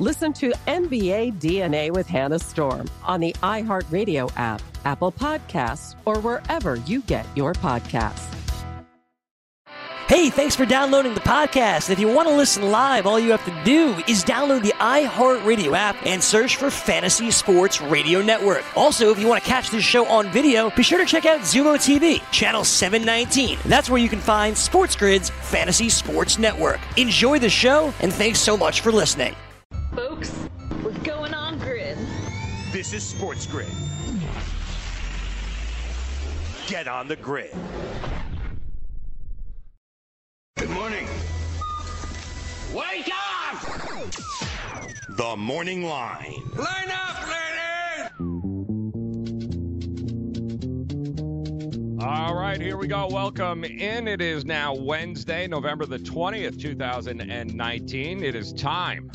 Listen to NBA DNA with Hannah Storm on the iHeartRadio app, Apple Podcasts, or wherever you get your podcasts. Hey, thanks for downloading the podcast. If you want to listen live, all you have to do is download the iHeartRadio app and search for Fantasy Sports Radio Network. Also, if you want to catch this show on video, be sure to check out Zumo TV, channel 719. That's where you can find Sports Grid's Fantasy Sports Network. Enjoy the show, and thanks so much for listening. This is Sports Grid. Get on the grid. Good morning. Wake up! The morning line. Line up, ladies! All right, here we go. Welcome in. It is now Wednesday, November the 20th, 2019. It is time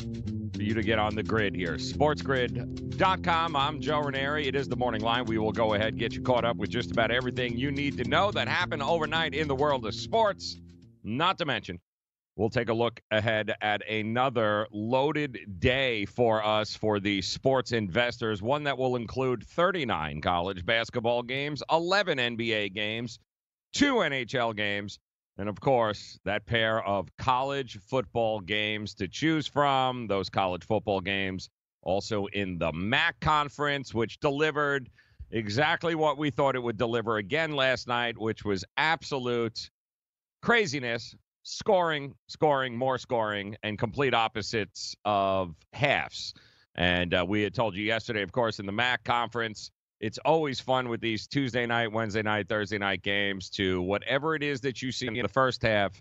for you to get on the grid here. SportsGrid.com. I'm Joe Raineri. It is the morning line. We will go ahead get you caught up with just about everything you need to know that happened overnight in the world of sports. Not to mention, we'll take a look ahead at another loaded day for us for the sports investors, one that will include 39 college basketball games, 11 NBA games, two NHL games, and of course, that pair of college football games to choose from. Those college football games also in the MAC conference, which delivered exactly what we thought it would deliver again last night, which was absolute craziness, scoring, scoring, more scoring, and complete opposites of halves. And uh, we had told you yesterday, of course, in the MAC conference, it's always fun with these Tuesday night, Wednesday night, Thursday night games to whatever it is that you see in the first half.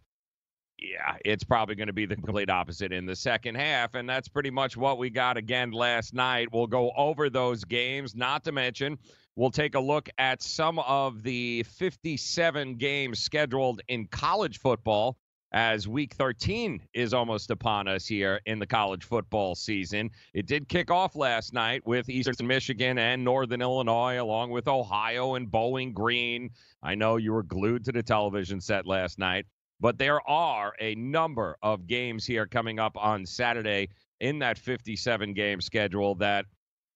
Yeah, it's probably going to be the complete opposite in the second half. And that's pretty much what we got again last night. We'll go over those games, not to mention, we'll take a look at some of the 57 games scheduled in college football as week 13 is almost upon us here in the college football season. It did kick off last night with Eastern Michigan and Northern Illinois, along with Ohio and Bowling Green. I know you were glued to the television set last night, but there are a number of games here coming up on Saturday in that 57 game schedule that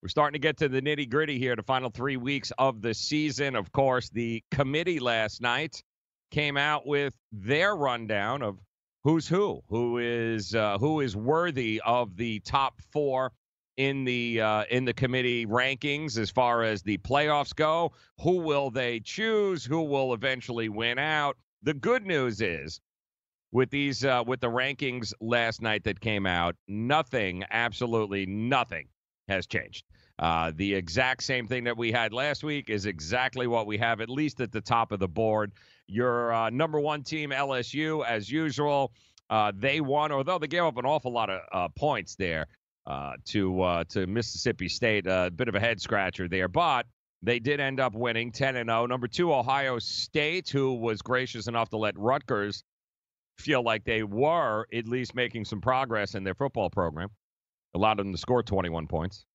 we're starting to get to the nitty gritty here, the final three weeks of the season. Of course, the committee last night came out with their rundown of who's who, who is uh, who is worthy of the top four in the uh, in the committee rankings as far as the playoffs go. Who will they choose? Who will eventually win out? The good news is with these uh, with the rankings last night that came out, nothing, absolutely nothing, has changed. Uh, the exact same thing that we had last week is exactly what we have, at least at the top of the board. Your uh, number one team, LSU, as usual, uh, they won, although they gave up an awful lot of uh, points there uh, to uh, to Mississippi State. A bit of a head scratcher there, but they did end up winning 10 and 0. Number two, Ohio State, who was gracious enough to let Rutgers feel like they were at least making some progress in their football program. Allowed them to score 21 points.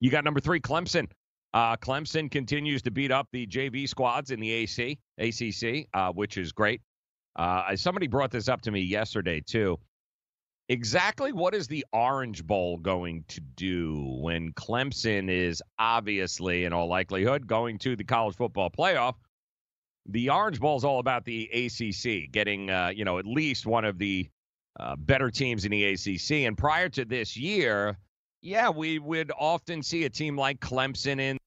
You got number three, Clemson. Uh, Clemson continues to beat up the JV squads in the AC, ACC, uh, which is great. Uh, somebody brought this up to me yesterday, too. Exactly what is the Orange Bowl going to do when Clemson is obviously, in all likelihood, going to the college football playoff? The Orange Bowl is all about the ACC, getting, uh, you know, at least one of the uh, better teams in the ACC. And prior to this year, yeah, we would often see a team like Clemson in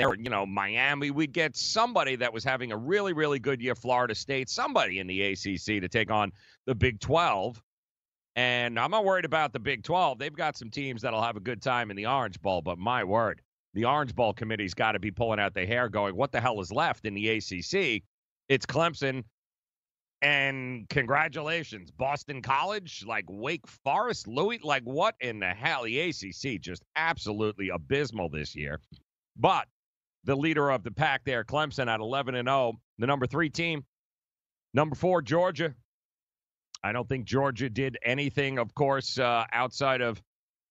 or, you know, Miami. We'd get somebody that was having a really, really good year, Florida State, somebody in the ACC to take on the Big 12. And I'm not worried about the Big 12. They've got some teams that'll have a good time in the Orange Bowl, but my word, the Orange Bowl committee's got to be pulling out their hair going, what the hell is left in the ACC? It's Clemson. And congratulations, Boston College, like Wake Forest, Louis, like what in the hell? The ACC just absolutely abysmal this year. But the leader of the pack there, Clemson at 11 and 0, the number three team. Number four, Georgia. I don't think Georgia did anything, of course, uh, outside of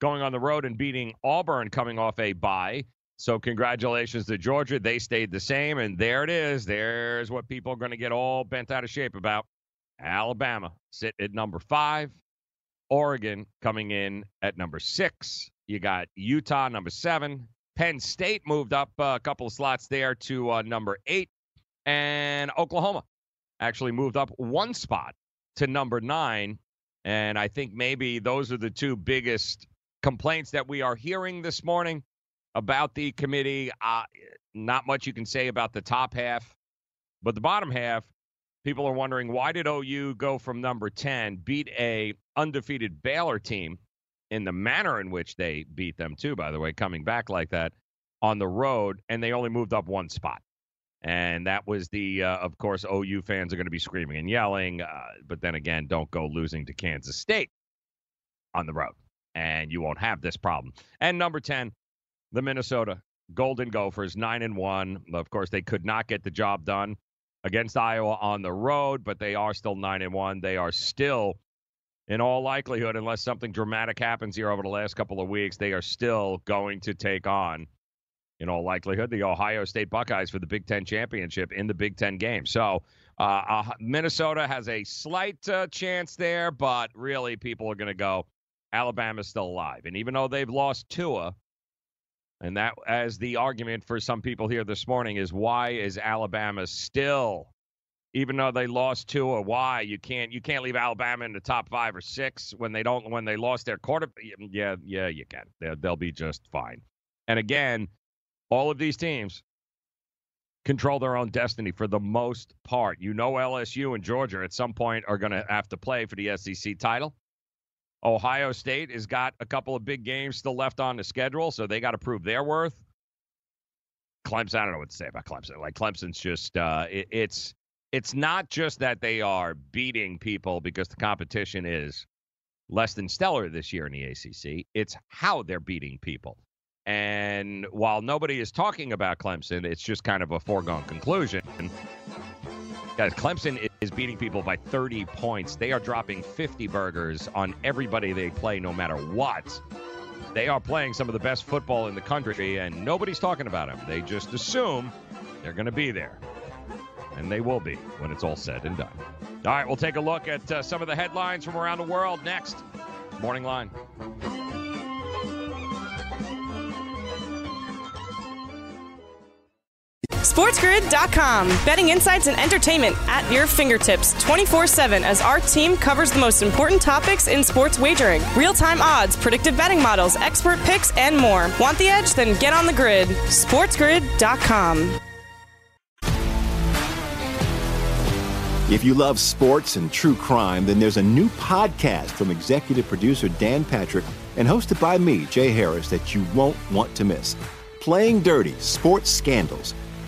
going on the road and beating Auburn coming off a bye. So, congratulations to Georgia. They stayed the same. And there it is. There's what people are going to get all bent out of shape about. Alabama sit at number five. Oregon coming in at number six. You got Utah, number seven. Penn State moved up a couple of slots there to uh, number eight. And Oklahoma actually moved up one spot to number nine. And I think maybe those are the two biggest complaints that we are hearing this morning about the committee. Uh, not much you can say about the top half, but the bottom half, people are wondering why did OU go from number 10, beat a undefeated Baylor team in the manner in which they beat them too, by the way, coming back like that on the road, and they only moved up one spot. And that was the, uh, of course, OU fans are going to be screaming and yelling. Uh, but then again, don't go losing to Kansas State on the road, and you won't have this problem. And number 10, the Minnesota Golden Gophers, 9 and 1. Of course, they could not get the job done against Iowa on the road, but they are still 9 and 1. They are still in all likelihood, unless something dramatic happens here over the last couple of weeks, they are still going to take on, in all likelihood, the Ohio State Buckeyes for the Big Ten championship in the Big Ten game. So uh, uh, Minnesota has a slight uh, chance there, but really, people are going to go. Alabama's still alive, and even though they've lost Tua, and that, as the argument for some people here this morning, is why is Alabama still, even though they lost two, or why you can't you can't leave Alabama in the top five or six when they don't when they lost their quarter? Mm, yeah, yeah, you can. They'll, they'll be just fine. And again, all of these teams control their own destiny for the most part. You know, LSU and Georgia at some point are going to have to play for the SEC title. Ohio State has got a couple of big games still left on the schedule, so they got to prove their worth. Clemson, I don't know what to say about Clemson. Like Clemson's just uh, it, it's it's not just that they are beating people because the competition is less than stellar this year in the ACC. It's how they're beating people. And while nobody is talking about Clemson, it's just kind of a foregone conclusion. Guys, Clemson is beating people by 30 points. They are dropping 50 burgers on everybody they play, no matter what. They are playing some of the best football in the country, and nobody's talking about them. They just assume they're going to be there. And they will be when it's all said and done. All right, we'll take a look at uh, some of the headlines from around the world next. Morning line. SportsGrid.com. Betting insights and entertainment at your fingertips 24 7 as our team covers the most important topics in sports wagering real time odds, predictive betting models, expert picks, and more. Want the edge? Then get on the grid. SportsGrid.com. If you love sports and true crime, then there's a new podcast from executive producer Dan Patrick and hosted by me, Jay Harris, that you won't want to miss. Playing Dirty Sports Scandals.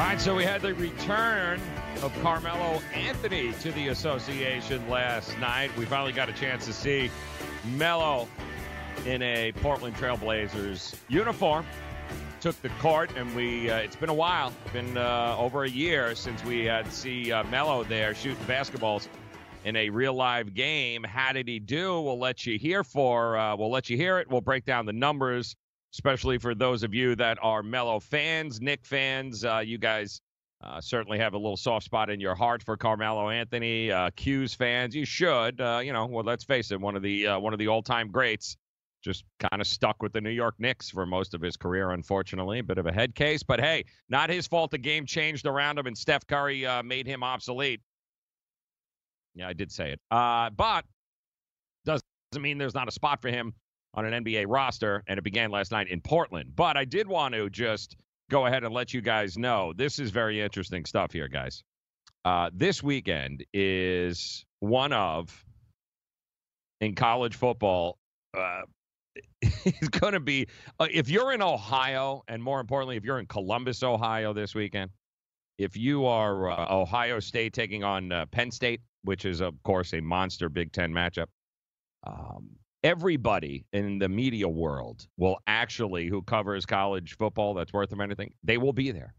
All right, so we had the return of Carmelo Anthony to the association last night. We finally got a chance to see Melo in a Portland Trailblazers uniform. Took the court, and we. Uh, it's been a while. Been uh, over a year since we had see uh, Melo there shooting basketballs in a real live game. How did he do? We'll let you hear for. Uh, we'll let you hear it. We'll break down the numbers especially for those of you that are Melo fans, Knick fans. Uh, you guys uh, certainly have a little soft spot in your heart for Carmelo Anthony. Uh, 'Cuse fans, you should. Uh, you know, well, let's face it, one of the uh, one of the all-time greats. Just kind of stuck with the New York Knicks for most of his career, unfortunately. A bit of a head case, but hey, not his fault. The game changed around him, and Steph Curry uh, made him obsolete. Yeah, I did say it. Uh, but doesn't mean there's not a spot for him on an NBA roster, and it began last night in Portland. But I did want to just go ahead and let you guys know this is very interesting stuff here, guys. Uh, this weekend is one of in college football. Uh, it's going to be uh, if you're in Ohio, and more importantly, if you're in Columbus, Ohio, this weekend. If you are uh, Ohio State taking on uh, Penn State, which is of course a monster Big Ten matchup, um, everybody in the media world will actually who covers college football that's worth of anything they will be there.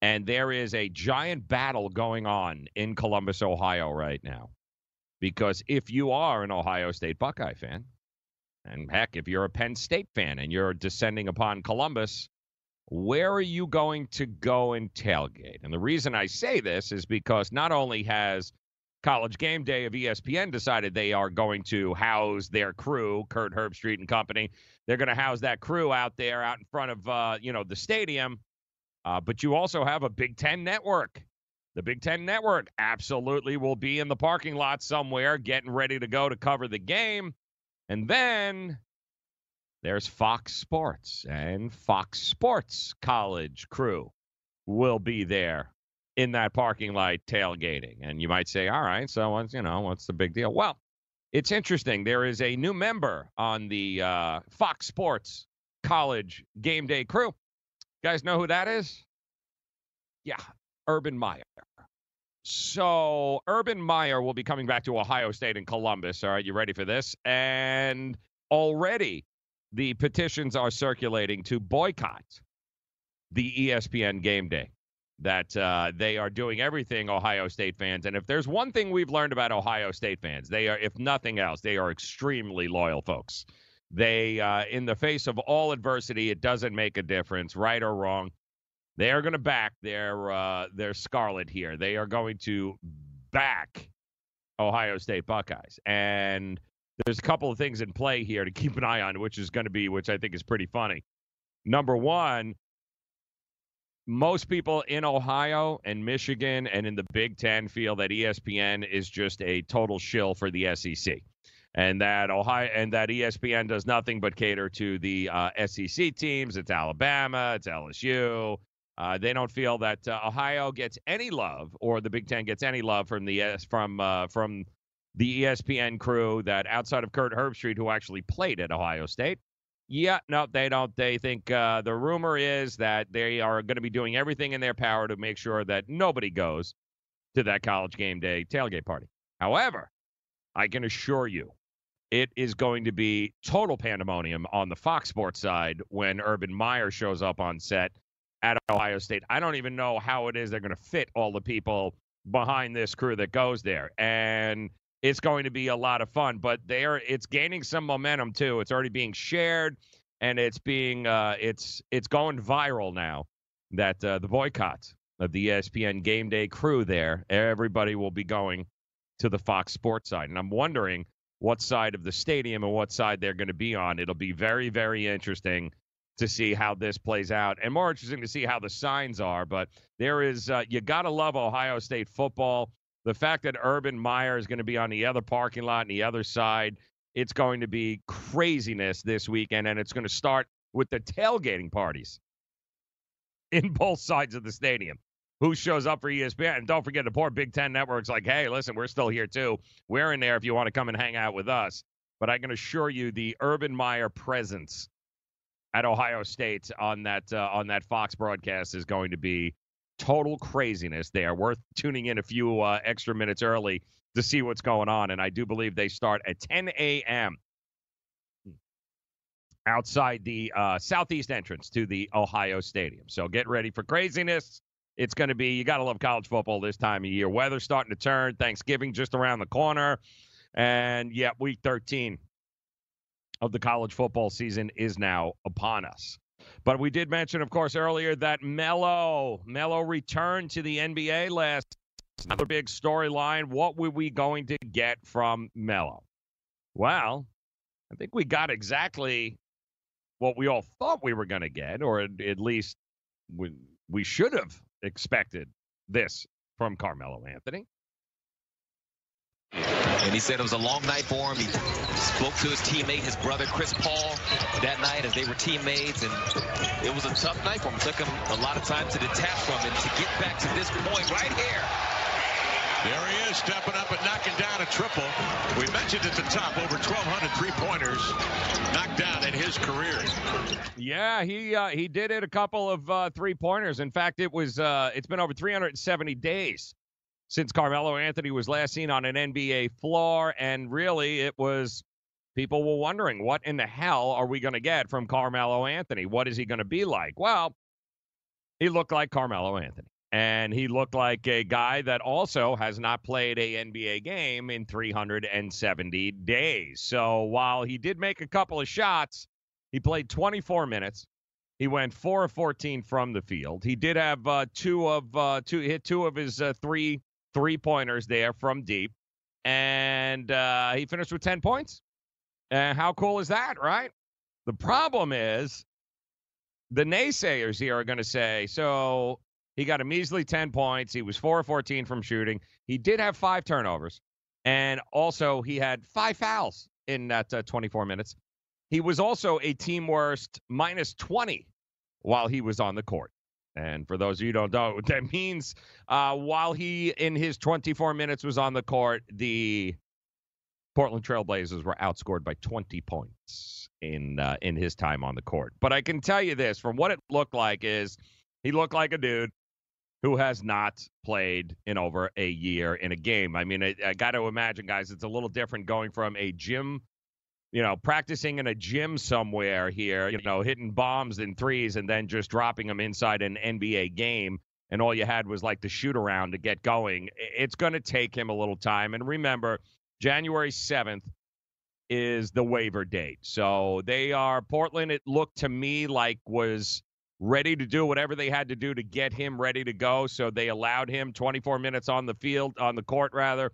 And there is a giant battle going on in columbus ohio right now. Because if you are an ohio state buckeye fan and heck if you're a penn state fan and you're descending upon columbus where are you going to go and tailgate? And the reason i say this is because not only has College Game Day of ESPN decided they are going to house their crew, Kirk Herbstreit and company. They're going to house that crew out there, out in front of uh, you know the stadium. Uh, but you also have a Big Ten network. The Big Ten network absolutely will be in the parking lot somewhere, getting ready to go to cover the game. And then there's Fox Sports, and Fox Sports college crew will be there in that parking lot tailgating. And you might say, all right, so what's, you know, what's the big deal? Well, it's interesting. There is a new member on the uh, Fox Sports college game day crew. guys know who that is? Yeah, Urban Meyer. So Urban Meyer will be coming back to Ohio State and Columbus. All right, you ready for this? And already the petitions are circulating to boycott the ESPN game day. That uh, they are doing everything Ohio State fans. And if there's one thing we've learned about Ohio State fans, they are, if nothing else, they are extremely loyal folks. They, uh, in the face of all adversity, it doesn't make a difference, right or wrong. They are going to back their uh, their Scarlet here. They are going to back Ohio State Buckeyes, and there's a couple of things in play here to keep an eye on, which is going to be, which I think is pretty funny. Number one, most people in Ohio and Michigan and in the Big Ten feel that ESPN is just a total shill for the SEC, and that Ohio and that ESPN does nothing but cater to the uh, SEC teams. It's Alabama, it's LSU, uh, they don't feel that uh, Ohio gets any love or the Big Ten gets any love from the from uh, from the ESPN crew that outside of Kirk Herbstreit, who actually played at Ohio State. Yeah, no, they don't. They think uh, the rumor is that they are going to be doing everything in their power to make sure that nobody goes to that college game day tailgate party. However, I can assure you, it is going to be total pandemonium on the Fox Sports side when Urban Meyer shows up on set at Ohio State. I don't even know how it is they're going to fit all the people behind this crew that goes there. And it's going to be a lot of fun, but there it's gaining some momentum too. It's already being shared and it's being uh, it's it's going viral now that uh, the boycott of the ESPN game day crew there, everybody will be going to the Fox Sports side. And I'm wondering what side of the stadium and what side they're going to be on. It'll be very, very interesting to see how this plays out, and more interesting to see how the signs are. But there is, uh, you got to love Ohio State football. The fact that Urban Meyer is going to be on the other parking lot and the other side, it's going to be craziness this weekend, and it's going to start with the tailgating parties in both sides of the stadium. Who shows up for ESPN? And don't forget the poor Big Ten networks like, hey, listen, we're still here too. We're in there if you want to come and hang out with us. But I can assure you the Urban Meyer presence at Ohio State on that uh, on that Fox broadcast is going to be total craziness there. Worth tuning in a few uh, extra minutes early to see what's going on, and I do believe they start at 10 a.m. outside the uh, southeast entrance to the Ohio Stadium. So get ready for craziness. It's going to be you got to love college football this time of year. Weather's starting to turn. Thanksgiving just around the corner, and yeah, week 13 of the college football season is now upon us. But we did mention, of course, earlier that Melo, Melo returned to the NBA last. Another big storyline. What were we going to get from Melo? Well, I think we got exactly what we all thought we were going to get, or at least we, we should have expected this from Carmelo Anthony. And he said it was a long night for him. He spoke to his teammate, his brother Chris Paul, that night as they were teammates. And it was a tough night for him. It took him a lot of time to detach from it to get back to this point right here. There he is, stepping up and knocking down a triple. We mentioned at the top, over 1,200 three-pointers knocked down in his career. Yeah, he uh, he did it a couple of uh, three-pointers. In fact, it was uh, it's been over 370 days since Carmelo Anthony was last seen on an NBA floor. And really, it was people were wondering, what in the hell are we going to get from Carmelo Anthony? What is he going to be like? Well, he looked like Carmelo Anthony. And he looked like a guy that also has not played a NBA game in 370 days. So while he did make a couple of shots, he played 24 minutes. He went four of 14 from the field. He did have uh, two of uh, two hit two of his uh, three three pointers there from deep, and uh, he finished with 10 points. And how cool is that, right? The problem is the naysayers here are going to say, so he got a measly 10 points. He was 4 14 from shooting. He did have five turnovers. And also, he had five fouls in that uh, 24 minutes. He was also a team worst minus 20 while he was on the court. And for those of you who don't know, that means uh, while he in his 24 minutes was on the court, the Portland Trailblazers were outscored by 20 points in uh, in his time on the court. But I can tell you this from what it looked like is he looked like a dude who has not played in over a year in a game. I mean, I, I got to imagine, guys, it's a little different going from a gym, you know, practicing in a gym somewhere here, you know, hitting bombs and threes and then just dropping them inside an NBA game. And all you had was like the shoot around to get going. It's going to take him a little time. And remember, January 7th is the waiver date. So they are, Portland, it looked to me like was ready to do whatever they had to do to get him ready to go. So they allowed him 24 minutes on the field, on the court rather,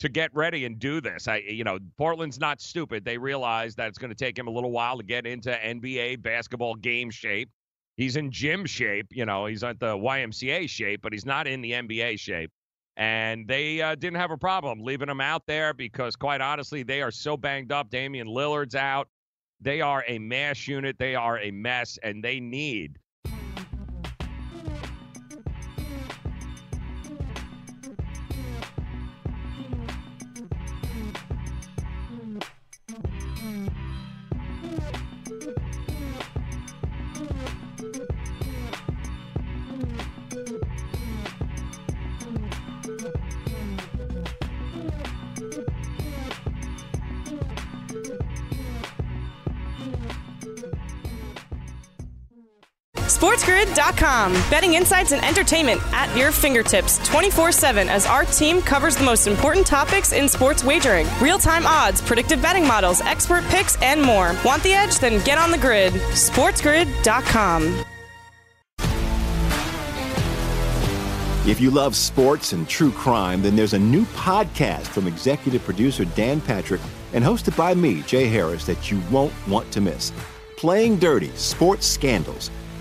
to get ready and do this. I, you know, Portland's not stupid. They realize that it's going to take him a little while to get into NBA basketball game shape. He's in gym shape, you know, he's at the YMCA shape, but he's not in the NBA shape. And they uh, didn't have a problem leaving him out there because, quite honestly, they are so banged up. Damian Lillard's out. They are a mash unit. They are a mess, and they need SportsGrid.com. Betting insights and entertainment at your fingertips 24 7 as our team covers the most important topics in sports wagering real time odds, predictive betting models, expert picks, and more. Want the edge? Then get on the grid. SportsGrid.com. If you love sports and true crime, then there's a new podcast from executive producer Dan Patrick and hosted by me, Jay Harris, that you won't want to miss. Playing Dirty Sports Scandals.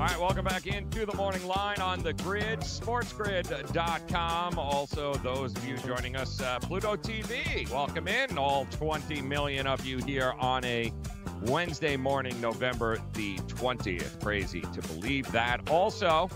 All right, welcome back into the morning line on the grid, sportsgrid.com. Also, those of you joining us, uh, Pluto TV, welcome in. All 20 million of you here on a Wednesday morning, November the 20th. Crazy to believe that. Also,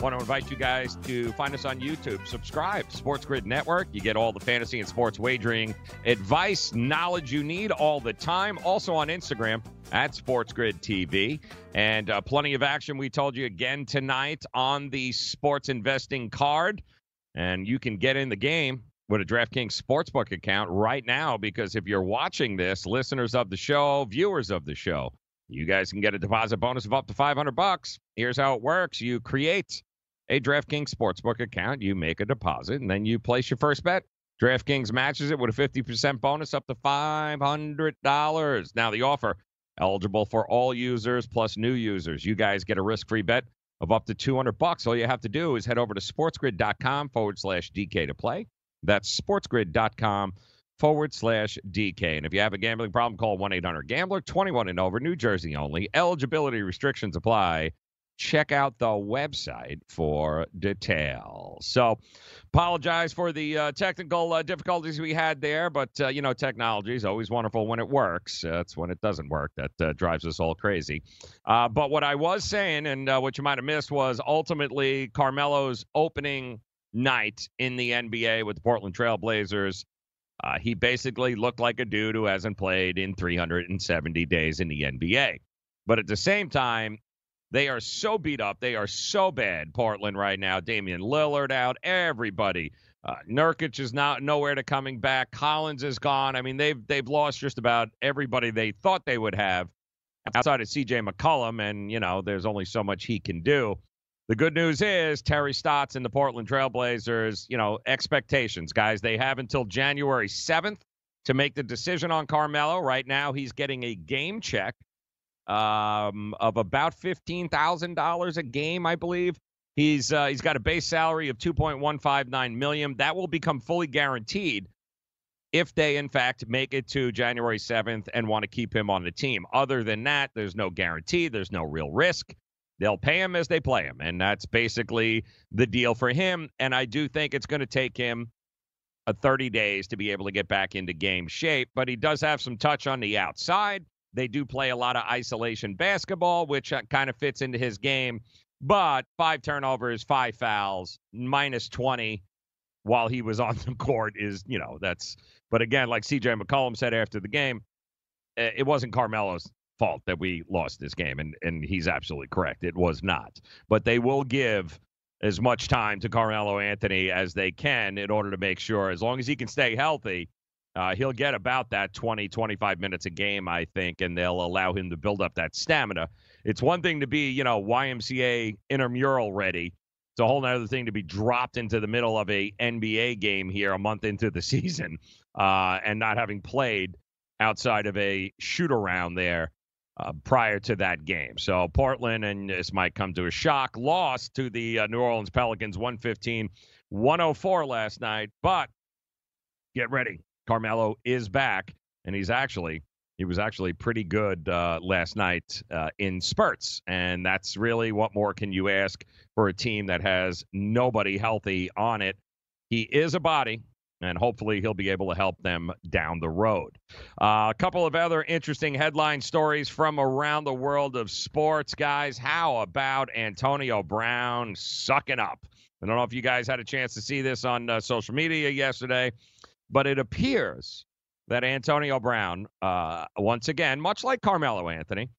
want to invite you guys to find us on YouTube. Subscribe, Sports Grid Network. You get all the fantasy and sports wagering advice, knowledge you need all the time. Also on Instagram at Sports Grid TV. And uh, plenty of action, we told you again tonight on the sports investing card. And you can get in the game with a DraftKings Sportsbook account right now because if you're watching this, listeners of the show, viewers of the show, you guys can get a deposit bonus of up to 500 bucks. Here's how it works. You create a DraftKings Sportsbook account, you make a deposit, and then you place your first bet. DraftKings matches it with a 50% bonus up to $500. Now, the offer eligible for all users plus new users. You guys get a risk-free bet of up to 200 bucks. All you have to do is head over to sportsgrid.com forward slash DK to play. That's sportsgrid.com forward slash DK. And if you have a gambling problem, call 1 800 Gambler, 21 and over, New Jersey only. Eligibility restrictions apply check out the website for details. So, apologize for the uh, technical uh, difficulties we had there, but uh, you know, technology is always wonderful when it works. That's when it doesn't work that uh, drives us all crazy. Uh, but what I was saying, and uh, what you might have missed, was ultimately Carmelo's opening night in the NBA with the Portland Trailblazers. he basically looked like a dude who hasn't played in 370 days in the NBA. But at the same time, they are so beat up. They are so bad, Portland, right now. Damian Lillard out. Everybody. Uh, Nurkic is not nowhere to coming back. Collins is gone. I mean, they've they've lost just about everybody they thought they would have outside of C.J. McCollum, and you know, there's only so much he can do. The good news is Terry Stotts and the Portland Trailblazers. You know, expectations, guys. They have until January 7th to make the decision on Carmelo. Right now, he's getting a game check um, of about fifteen thousand dollars a game, I believe. He's uh, he's got a base salary of two point one five nine million. That will become fully guaranteed if they in fact make it to January seventh and want to keep him on the team. Other than that, there's no guarantee. There's no real risk. They'll pay him as they play him, and that's basically the deal for him. And I do think it's going to take him a 30 days to be able to get back into game shape, but he does have some touch on the outside. They do play a lot of isolation basketball, which uh, kind of fits into his game. But five turnovers, five fouls, minus 20 while he was on the court is, you know, that's. But again, like CJ McCollum said after the game, it wasn't Carmelo's fault that we lost this game. And, and he's absolutely correct. It was not. But they will give as much time to Carmelo Anthony as they can in order to make sure, as long as he can stay healthy, uh, he'll get about that 20, 25 minutes a game, I think, and they'll allow him to build up that stamina. It's one thing to be, you know, YMCA intramural ready. It's a whole other thing to be dropped into the middle of a NBA game here a month into the season uh, and not having played outside of a shoot around there uh, prior to that game. So Portland, and this might come to a shock, lost to the uh, New Orleans Pelicans 115 104 last night. But get ready. Carmelo is back, and he's actually he was actually pretty good uh, last night uh, in spurts, and that's really what more can you ask for a team that has nobody healthy on it. He is a body, and hopefully he'll be able to help them down the road. Uh, a couple of other interesting headline stories from around the world of sports, guys. How about Antonio Brown sucking up? I don't know if you guys had a chance to see this on uh, social media yesterday. But it appears that Antonio Brown, uh, once again, much like Carmelo Anthony,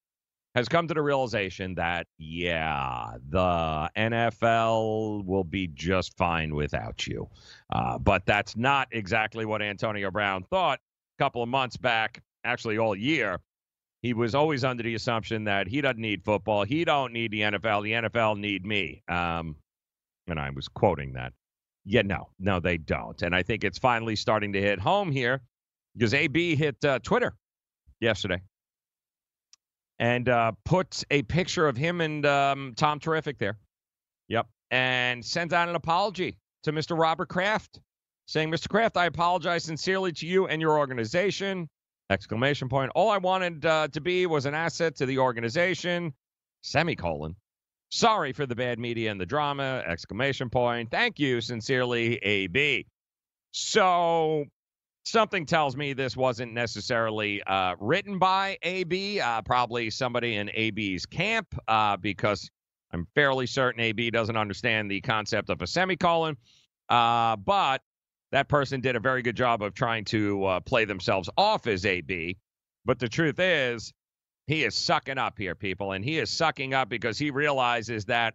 has come to the realization that, yeah, the NFL will be just fine without you. Uh, but that's not exactly what Antonio Brown thought a couple of months back, actually all year. He was always under the assumption that he doesn't need football. He don't need the NFL. The NFL need me. Um, and I was quoting that. Yeah, no, no, they don't. And I think it's finally starting to hit home here because AB hit uh, Twitter yesterday and uh, put a picture of him and um, Tom Terrific there. Yep. And sends out an apology to Mr. Robert Kraft, saying, Mr. Kraft, I apologize sincerely to you and your organization. Exclamation point. All I wanted uh, to be was an asset to the organization. Semicolon. Sorry for the bad media and the drama! Exclamation point. Thank you, sincerely, AB. So something tells me this wasn't necessarily uh, written by AB. Uh, probably somebody in AB's camp, uh, because I'm fairly certain AB doesn't understand the concept of a semicolon. Uh, but that person did a very good job of trying to uh, play themselves off as AB. But the truth is, he is sucking up here, people, and he is sucking up because he realizes that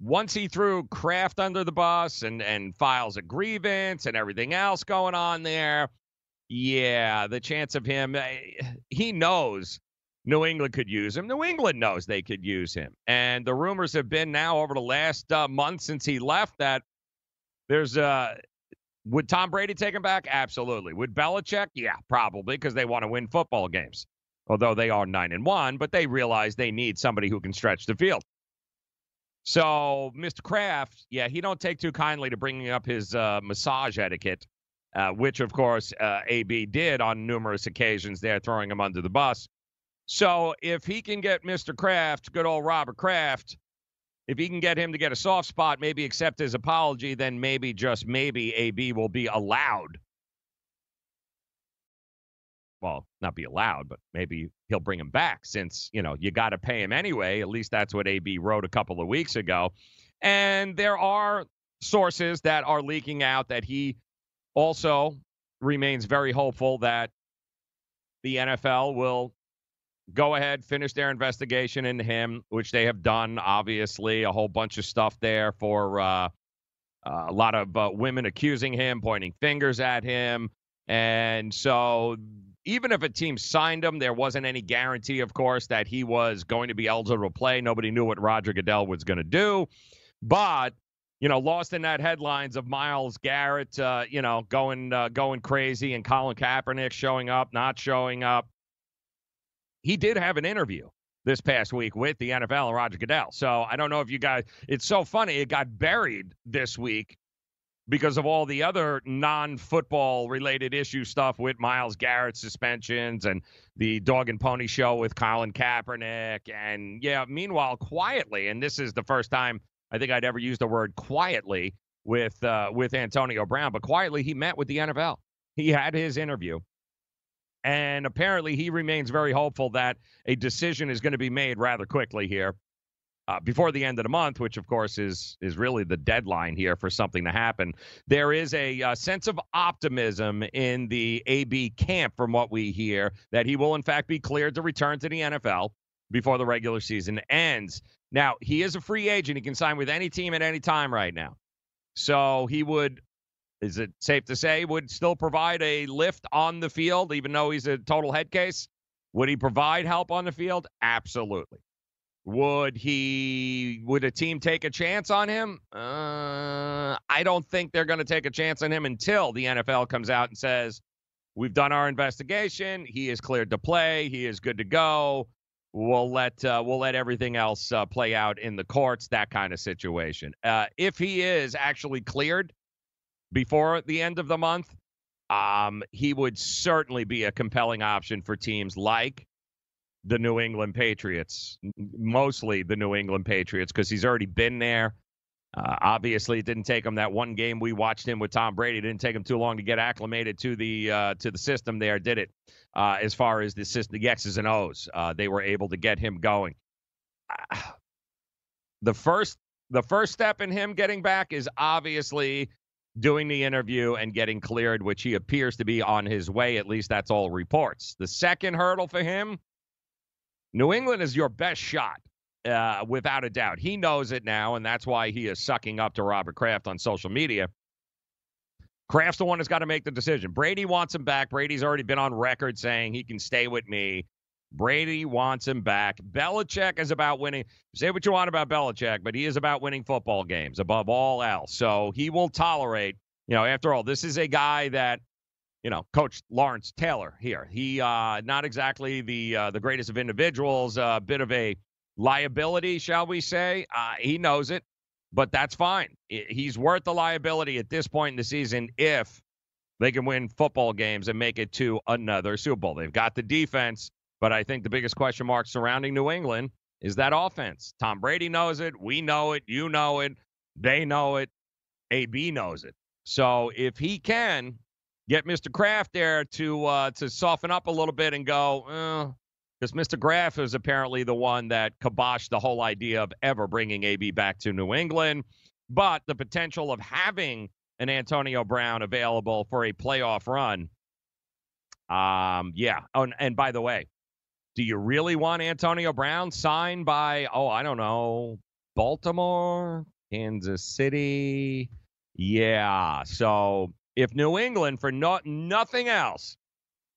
once he threw Kraft under the bus and and files a grievance and everything else going on there, yeah, the chance of him, eh, he knows New England could use him. New England knows they could use him, and the rumors have been now over the last uh, month since he left that there's uh would Tom Brady take him back? Absolutely. Would Belichick? Yeah, probably because they want to win football games. Although they are nine and one, but they realize they need somebody who can stretch the field. So, Mr. Kraft, yeah, he don't take too kindly to bringing up his uh, massage etiquette, uh, which of course uh, AB did on numerous occasions. There, throwing him under the bus. So, if he can get Mr. Kraft, good old Robert Kraft, if he can get him to get a soft spot, maybe accept his apology, then maybe just maybe AB will be allowed. Well, not be allowed, but maybe he'll bring him back since, you know, you got to pay him anyway. At least that's what AB wrote a couple of weeks ago. And there are sources that are leaking out that he also remains very hopeful that the NFL will go ahead, finish their investigation into him, which they have done. Obviously, a whole bunch of stuff there for uh, uh, a lot of uh, women accusing him, pointing fingers at him. And so, even if a team signed him, there wasn't any guarantee, of course, that he was going to be eligible to play. Nobody knew what Roger Goodell was going to do. But you know, lost in that headlines of Myles Garrett, uh, you know, going uh, going crazy, and Colin Kaepernick showing up, not showing up he did have an interview this past week with the NFL and Roger Goodell. So I don't know if you guys, it's so funny. It got buried this week because of all the other non football related issue stuff with Myles Garrett suspensions and the dog and pony show with Colin Kaepernick. And yeah, meanwhile, quietly, and this is the first time I think I'd ever used the word quietly with uh, with Antonio Brown, but quietly he met with the NFL. He had his interview and apparently, he remains very hopeful that a decision is going to be made rather quickly here uh, before the end of the month, which of course is is really the deadline here for something to happen. There is a, uh, sense of optimism in the AB camp, from what we hear, that he will in fact be cleared to return to the NFL before the regular season ends. Now he is a free agent; he can sign with any team at any time right now. So he would is it safe to say would still provide a lift on the field, even though he's a total head case? Would he provide help on the field? Absolutely. Would he? Would a team take a chance on him? Uh, I don't think they're going to take a chance on him until the NFL comes out and says, "We've done our investigation. He is cleared to play. He is good to go. We'll let uh, we'll let everything else uh, play out in the courts. That kind of situation. Uh, if he is actually cleared, before the end of the month, um, he would certainly be a compelling option for teams like the New England Patriots, mostly the New England Patriots, because he's already been there. Uh, obviously, it didn't take him that one game we watched him with Tom Brady. It didn't take him too long to get acclimated to the uh, to the system there, did it? Uh, as far as the system, the X's and O's, uh, they were able to get him going. the first the first step in him getting back is obviously doing the interview and getting cleared, which he appears to be on his way. At least that's all reports. The second hurdle for him New England is your best shot, uh, without a doubt. He knows it now, and that's why he is sucking up to Robert Kraft on social media. Kraft's the one that's got to make the decision. Brady wants him back. Brady's already been on record saying he can stay with me. Brady wants him back. Belichick is about winning. Say what you want about Belichick, but he is about winning football games above all else. So he will tolerate, you know, after all, this is a guy that, you know, Coach Lawrence Taylor here. He uh not exactly the uh, the greatest of individuals, a uh, bit of a liability, shall we say. Uh, he knows it, but that's fine. He's worth the liability at this point in the season if they can win football games and make it to another Super Bowl. They've got the defense. But I think the biggest question mark surrounding New England is that offense. Tom Brady knows it. We know it. You know it. They know it. AB knows it. So if he can get Mr. Kraft there to uh, to soften up a little bit and go, because Mr. Kraft is apparently the one that kiboshed the whole idea of ever bringing AB back to New England. But the potential of having an Antonio Brown available for a playoff run, um, yeah. Oh, and, and by the way, do you really want Antonio Brown signed by, oh, I don't know, Baltimore, Kansas City? Yeah. So if New England, for no, nothing else,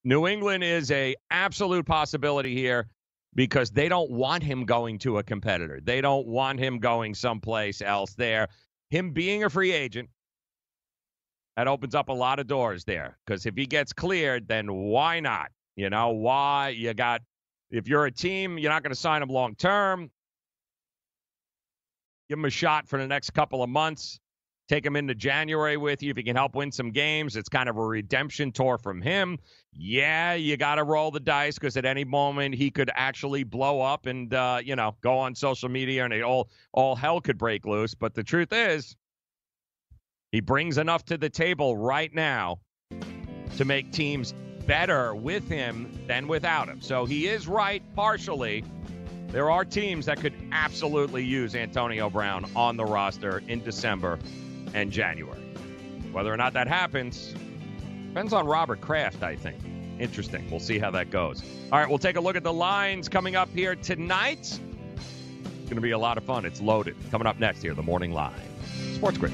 New England is a absolute possibility here because they don't want him going to a competitor. They don't want him going someplace else there. Him being a free agent, that opens up a lot of doors there because if he gets cleared, then why not? You know, why? You got, if you're a team, you're not going to sign him long term. Give him a shot for the next couple of months. Take him into January with you if he can help win some games. It's kind of a redemption tour from him. Yeah, you got to roll the dice because at any moment he could actually blow up and uh, you know go on social media and it all all hell could break loose. But the truth is, he brings enough to the table right now to make teams better with him than without him. So he is right partially. There are teams that could absolutely use Antonio Brown on the roster in December and January. Whether or not that happens depends on Robert Kraft, I think. Interesting. We'll see how that goes. All right, we'll take a look at the lines coming up here tonight. It's going to be a lot of fun. It's loaded. Coming up next here, the morning line. Sports Grid.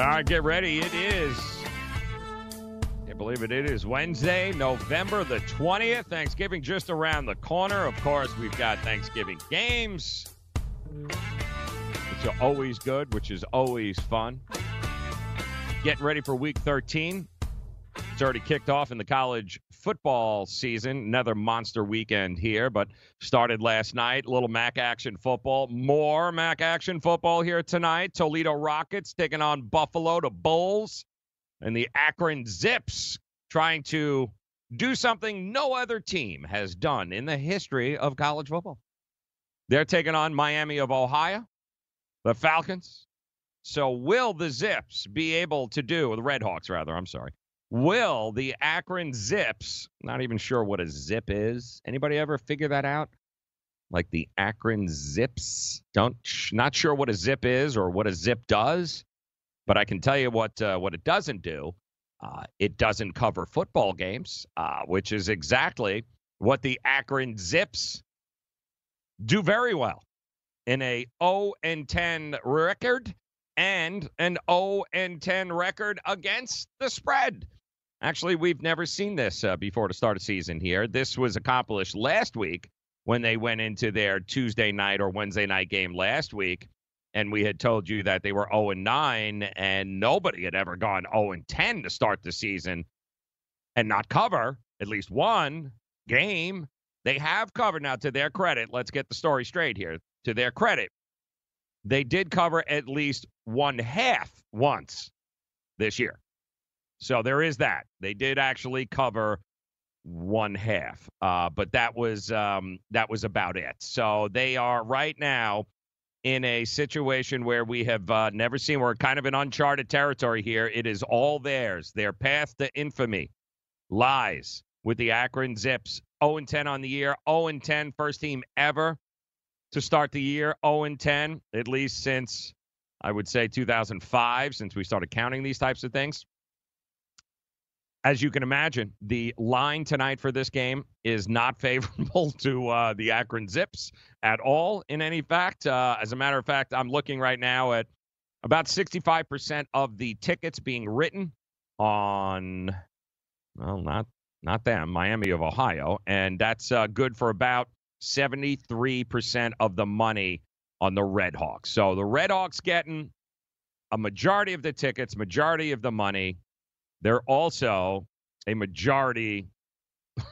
All right, get ready. It is. Can't believe it. It is Wednesday, November the 20th. Thanksgiving just around the corner. Of course, we've got Thanksgiving games, which are always good, which is always fun. Getting ready for week 13. It's already kicked off in the college football season. Another monster weekend here, but started last night. Little MAC action football. More MAC action football here tonight. Toledo Rockets taking on Buffalo to Bulls. And the Akron Zips trying to do something no other team has done in the history of college football. They're taking on Miami of Ohio, the Falcons. So, will the Zips be able to do, or the Red Hawks, rather, I'm sorry, Will the Akron Zips, not even sure what a zip is. Anybody ever figure that out? Like the Akron Zips? Don't not sure what a zip is or what a zip does, but I can tell you what uh, what it doesn't do. Uh, it doesn't cover football games, uh, which is exactly what the Akron Zips do very well in a 0 and 10 record and an 0 and 10 record against the spread. Actually, we've never seen this uh, before to start a season here. This was accomplished last week when they went into their Tuesday night or Wednesday night game last week. And we had told you that they were 0 and 9, and nobody had ever gone 0 and 10 to start the season and not cover at least one game. They have covered now, to their credit. Let's get the story straight here. To their credit, they did cover at least one half once this year. So there is that. They did actually cover one half, uh, but that was um, that was about it. So they are right now in a situation where we have uh, never seen. We're kind of in uncharted territory here. It is all theirs. Their path to infamy lies with the Akron Zips. 0 10 on the year. 0 10 first team ever to start the year. 0 10 at least since I would say 2005, since we started counting these types of things as you can imagine, the line tonight for this game is not favorable to uh, the Akron Zips at all, in any fact. Uh, as a matter of fact, I'm looking right now at about 65% of the tickets being written on, well, not not them, Miami of Ohio, and that's uh, good for about 73% of the money on the Red Hawks. So the Red Hawks getting a majority of the tickets, majority of the money. They're also a majority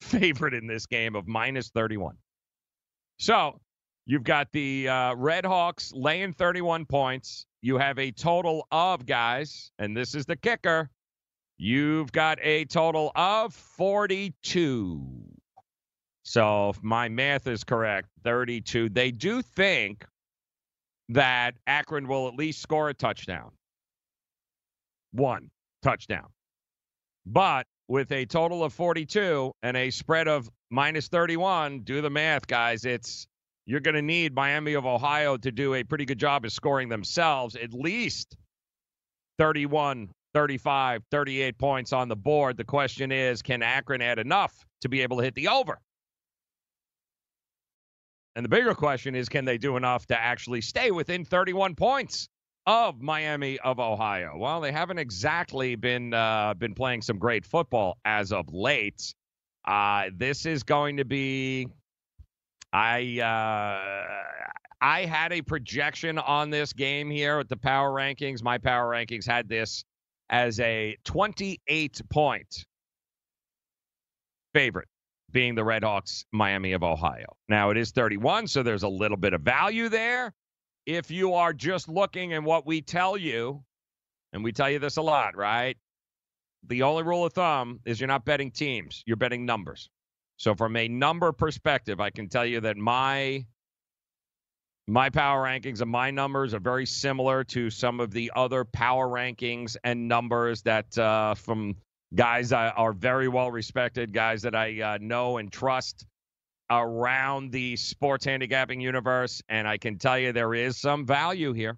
favorite in this game of minus 31. So you've got the uh, Red Hawks laying 31 points. You have a total of guys, and this is the kicker. You've got a total of 42. So if my math is correct, 32. They do think that Akron will at least score a touchdown. One touchdown. But with a total of 42 and a spread of minus 31, do the math, guys. It's you're going to need Miami of Ohio to do a pretty good job of scoring themselves at least 31, 35, 38 points on the board. The question is, can Akron add enough to be able to hit the over? And the bigger question is, can they do enough to actually stay within 31 points? Of Miami of Ohio. Well, they haven't exactly been uh, been playing some great football as of late. Uh, this is going to be. I uh, I had a projection on this game here with the power rankings. My power rankings had this as a 28 point favorite, being the Redhawks, Miami of Ohio. Now it is 31, so there's a little bit of value there if you are just looking and what we tell you, and we tell you this a lot, right? The only rule of thumb is you're not betting teams, you're betting numbers. So from a number perspective, I can tell you that my my power rankings and my numbers are very similar to some of the other power rankings and numbers that uh, from Guys uh, are very well respected, guys that I uh, know and trust around the sports handicapping universe. And I can tell you there is some value here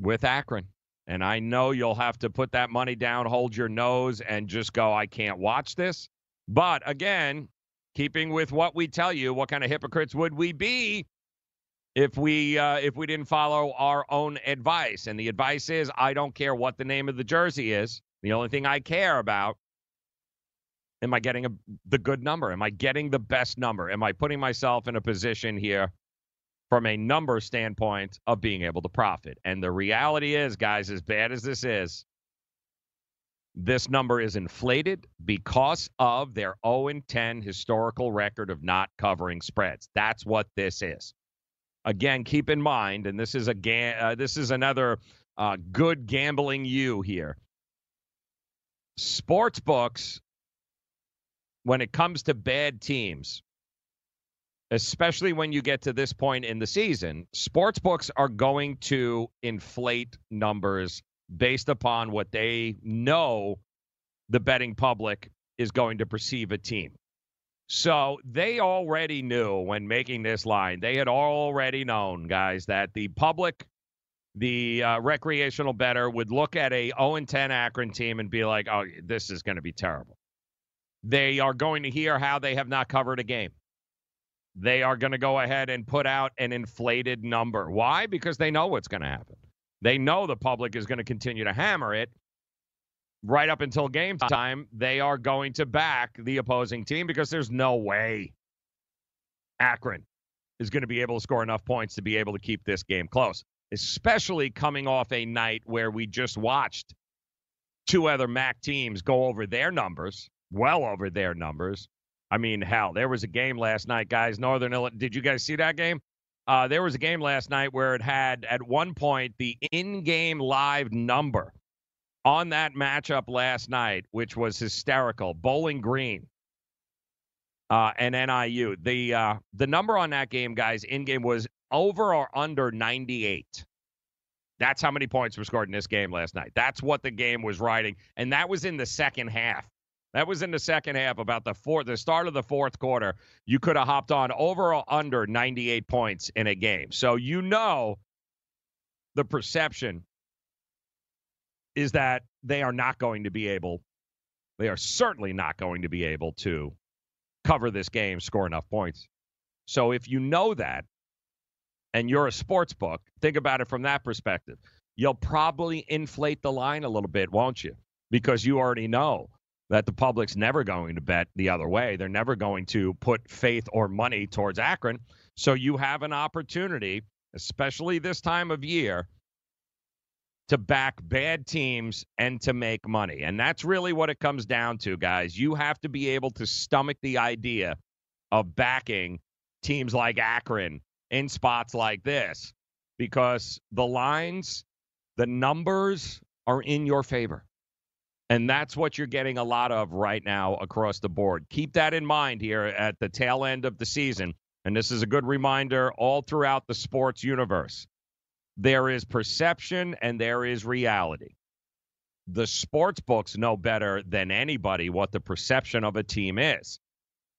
with Akron. And I know you'll have to put that money down, hold your nose, and just go, I can't watch this. But again, keeping with what we tell you, what kind of hypocrites would we be if we uh, if we didn't follow our own advice? And the advice is, I don't care what the name of the jersey is. The only thing I care about, am I getting a, the good number? Am I getting the best number? Am I putting myself in a position here from a number standpoint of being able to profit? And the reality is, guys, as bad as this is, this number is inflated because of their 0 10 historical record of not covering spreads. That's what this is. Again, keep in mind, and this is a ga- uh, this is another uh, good gambling you here. Sports books, when it comes to bad teams, especially when you get to this point in the season, sports books are going to inflate numbers based upon what they know the betting public is going to perceive a team. So they already knew when making this line, they had already known, guys, that the public, the uh, recreational bettor would look at a 0 10 Akron team and be like, oh, this is going to be terrible. They are going to hear how they have not covered a game. They are going to go ahead and put out an inflated number. Why? Because they know what's going to happen. They know the public is going to continue to hammer it. Right up until game time, they are going to back the opposing team because there's no way Akron is going to be able to score enough points to be able to keep this game close, especially coming off a night where we just watched two other MAC teams go over their numbers, well over their numbers. I mean, hell, there was a game last night, guys. Northern Illinois. Did you guys see that game? Uh, there was a game last night where it had at one point the in-game live number on that matchup last night, which was hysterical. Bowling Green uh, and NIU. The uh, the number on that game, guys, in game was over or under 98. That's how many points were scored in this game last night. That's what the game was riding, and that was in the second half. That was in the second half, about the fourth, the start of the fourth quarter. You could have hopped on over or under 98 points in a game. So you know the perception is that they are not going to be able, they are certainly not going to be able to cover this game, score enough points. So if you know that and you're a sports book, think about it from that perspective. You'll probably inflate the line a little bit, won't you? Because you already know that the public's never going to bet the other way. They're never going to put faith or money towards Akron. So you have an opportunity, especially this time of year, to back bad teams and to make money. And that's really what it comes down to, guys. You have to be able to stomach the idea of backing teams like Akron in spots like this because the lines, the numbers are in your favor. And that's what you're getting a lot of right now across the board. Keep that in mind here at the tail end of the season. And this is a good reminder all throughout the sports universe. There is perception and there is reality. The sports books know better than anybody what the perception of a team is.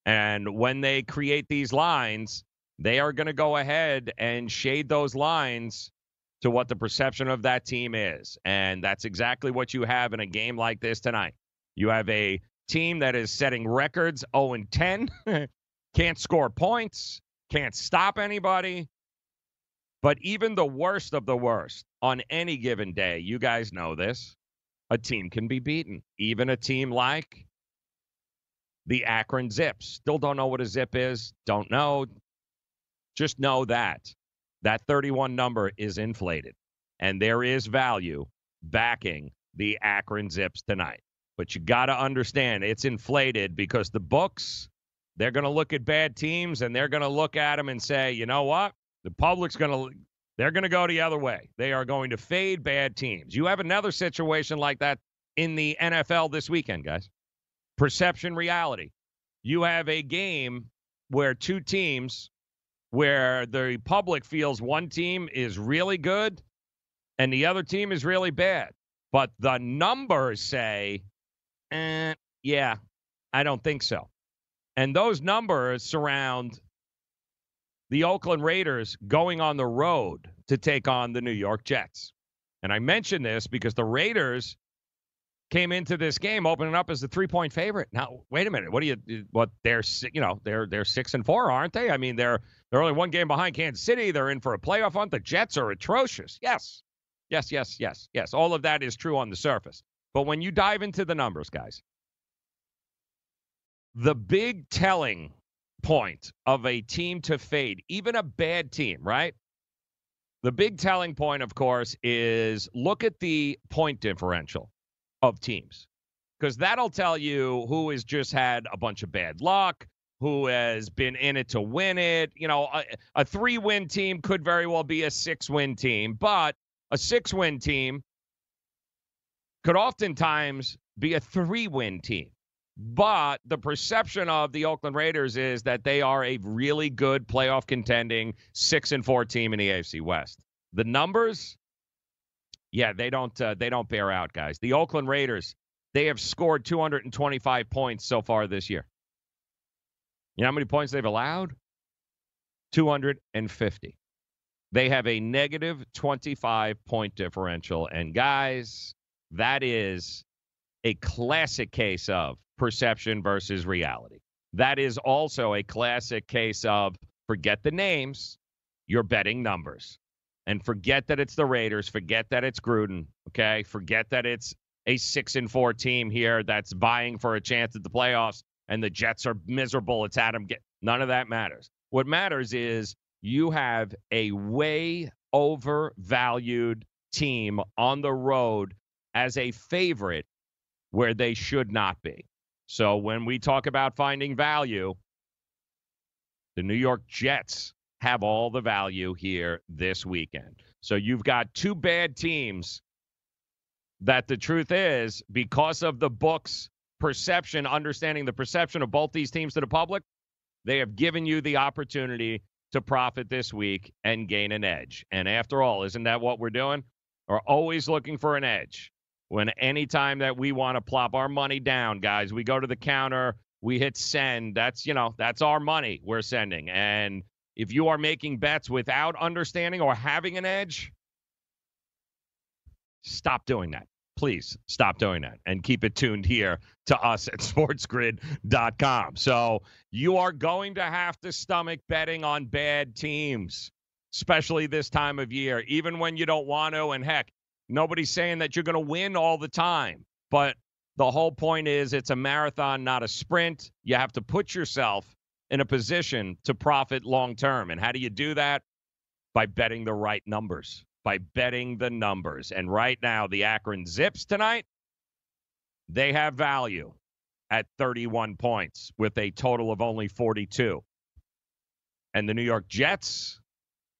And when they create these lines, they are going to go ahead and shade those lines to what the perception of that team is. And that's exactly what you have in a game like this tonight. You have a team that is setting records 0 and 10, can't score points, can't stop anybody. But even the worst of the worst on any given day, you guys know this, a team can be beaten. Even a team like the Akron Zips. Still don't know what a zip is, don't know. Just know that that 31 number is inflated. And there is value backing the Akron Zips tonight. But you got to understand it's inflated because the books, they're going to look at bad teams and they're going to look at them and say, you know what? The public's going to, they're going to go the other way. They are going to fade bad teams. You have another situation like that in the NFL this weekend, guys. Perception reality. You have a game where two teams where the public feels one team is really good and the other team is really bad. But the numbers say, eh, yeah, I don't think so. And those numbers surround the Oakland Raiders going on the road to take on the New York Jets. And I mention this because the Raiders came into this game opening up as the three-point favorite. Now, wait a minute. What do you what they're you know, they're they're 6 and 4, aren't they? I mean, they're they're only one game behind Kansas City. They're in for a playoff hunt. The Jets are atrocious. Yes. Yes, yes, yes. Yes. All of that is true on the surface. But when you dive into the numbers, guys, the big telling point of a team to fade, even a bad team, right? The big telling point, of course, is look at the point differential of teams because that'll tell you who has just had a bunch of bad luck, who has been in it to win it. You know, a, a three win team could very well be a six win team, but a six win team could oftentimes be a three win team. But the perception of the Oakland Raiders is that they are a really good playoff contending six and four team in the AFC West. The numbers, yeah, they don't uh, they don't bear out, guys. The Oakland Raiders, they have scored 225 points so far this year. You know how many points they've allowed? 250. They have a negative 25 point differential. And guys, that is a classic case of perception versus reality. That is also a classic case of forget the names, you're betting numbers. And forget that it's the Raiders, forget that it's Gruden, okay? Forget that it's a 6 and 4 team here that's vying for a chance at the playoffs and the Jets are miserable. It's Adam get none of that matters. What matters is you have a way overvalued team on the road as a favorite where they should not be. So when we talk about finding value, the New York Jets have all the value here this weekend. So you've got two bad teams that the truth is, because of the book's perception, understanding the perception of both these teams to the public, they have given you the opportunity to profit this week and gain an edge. And after all, isn't that what we're doing? We're always looking for an edge when anytime that we want to plop our money down, guys, we go to the counter, we hit send. That's, you know, that's our money we're sending. And if you are making bets without understanding or having an edge, stop doing that. Please stop doing that and keep it tuned here to us at sportsgrid.com. So you are going to have to stomach betting on bad teams, especially this time of year, even when you don't want to. And heck, Nobody's saying that you're going to win all the time, but the whole point is it's a marathon, not a sprint. You have to put yourself in a position to profit long term. And how do you do that? By betting the right numbers, by betting the numbers. And right now, the Akron Zips tonight, they have value at 31 points with a total of only 42. And the New York Jets,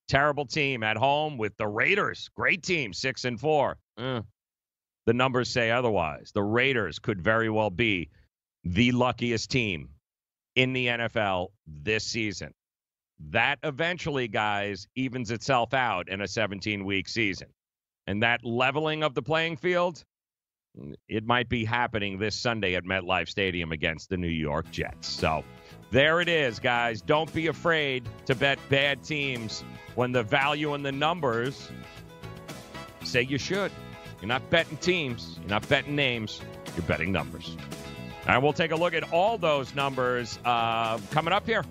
Terrible team at home with the Raiders. Great team, six and four. Eh. The numbers say otherwise. The Raiders could very well be the luckiest team in the NFL this season. That eventually, guys, evens itself out in a 17 week season. And that leveling of the playing field, it might be happening this Sunday at MetLife Stadium against the New York Jets. So there it is, guys. Don't be afraid to bet bad teams when the value and the numbers say you should. You're not betting teams, you're not betting names, you're betting numbers. And we'll take a look at all those numbers uh, coming up here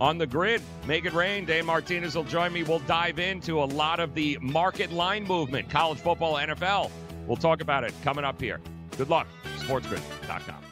on the grid. Make it rain. Dave Martinez will join me. We'll dive into a lot of the market line movement, college football, NFL. We'll talk about it coming up here. Good luck. SportsGrid.com.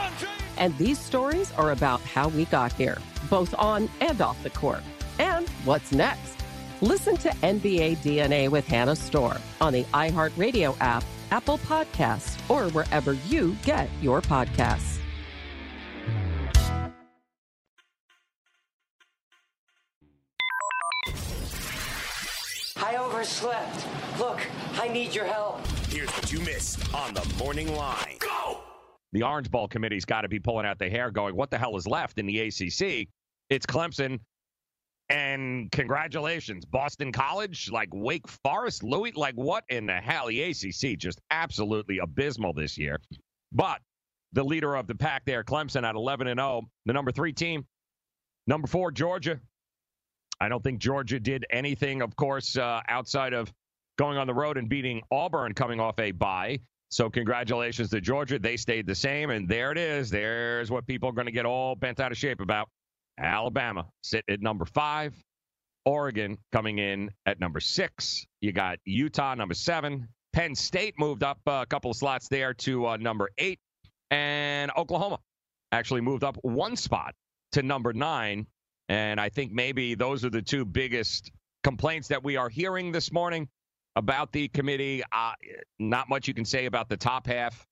And these stories are about how we got here, both on and off the court. And what's next? Listen to NBA DNA with Hannah Storm on the iHeartRadio app, Apple Podcasts, or wherever you get your podcasts. I overslept. Look, I need your help. Here's what you missed on the morning line. Go! The Orange Bowl committee's got to be pulling out their hair, going, "What the hell is left in the ACC?" It's Clemson, and congratulations, Boston College, like Wake Forest, Louis, like what in the hell? The ACC just absolutely abysmal this year. But the leader of the pack there, Clemson, at 11 and 0, the number three team, number four Georgia. I don't think Georgia did anything, of course, uh, outside of going on the road and beating Auburn, coming off a bye. So congratulations to Georgia. They stayed the same, and there it is. There's what people are going to get all bent out of shape about. Alabama sit at number five. Oregon coming in at number six. You got Utah number seven. Penn State moved up a couple of slots there to uh, number eight, and Oklahoma actually moved up one spot to number nine. And I think maybe those are the two biggest complaints that we are hearing this morning about the committee. Uh, not much you can say about the top half,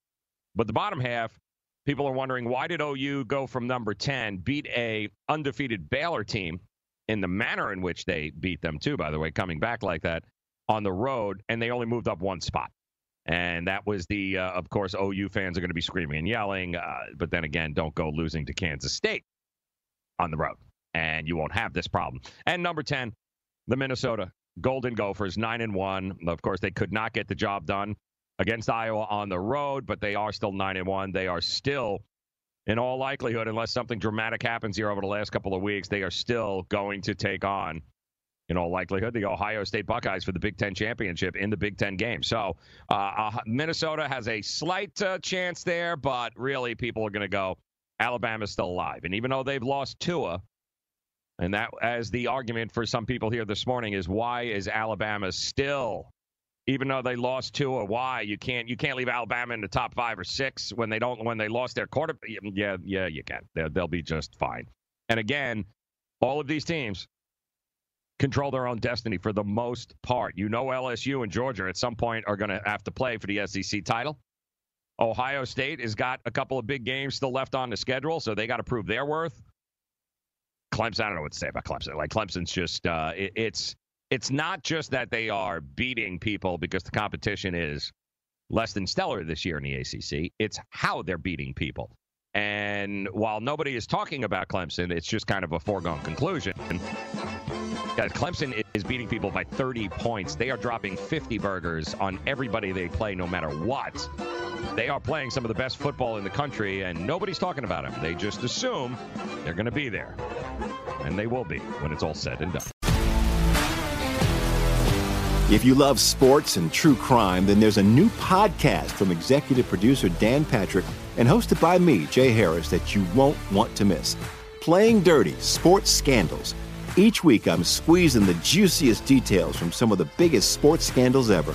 but the bottom half, people are wondering why did OU go from number 10, beat a undefeated Baylor team in the manner in which they beat them too, by the way, coming back like that on the road, and they only moved up one spot. And that was the, uh, of course, OU fans are going to be screaming and yelling. Uh, but then again, don't go losing to Kansas State on the road, and you won't have this problem. And number 10, the Minnesota Golden Gophers, 9 and 1. Of course, they could not get the job done against Iowa on the road, but they are still 9 and 1. They are still, in all likelihood, unless something dramatic happens here over the last couple of weeks, they are still going to take on in all likelihood, the Ohio State Buckeyes for the Big Ten championship in the Big Ten game. So uh, uh, Minnesota has a slight uh, chance there, but really people are going to go, Alabama's still alive. And even though they've lost Tua, and that as the argument for some people here this morning is why is Alabama still, even though they lost Tua, why you can't you can't leave Alabama in the top five or six when they don't when they lost their quarter? Yeah, yeah, you can. They'll, they'll be just fine. And again, all of these teams control their own destiny for the most part. You know, LSU and Georgia at some point are going to have to play for the SEC title. Ohio State has got a couple of big games still left on the schedule, so they got to prove their worth. Clemson, I don't know what to say about Clemson. Like Clemson's just uh, it, it's it's not just that they are beating people because the competition is less than stellar this year in the ACC. It's how they're beating people. And while nobody is talking about Clemson, it's just kind of a foregone conclusion. Guys, Clemson is beating people by 30 points. They are dropping 50 burgers on everybody they play, no matter what. They are playing some of the best football in the country, and nobody's talking about them. They just assume they're going to be there. And they will be when it's all said and done. If you love sports and true crime, then there's a new podcast from executive producer Dan Patrick and hosted by me, Jay Harris, that you won't want to miss. Playing Dirty Sports Scandals. Each week, I'm squeezing the juiciest details from some of the biggest sports scandals ever.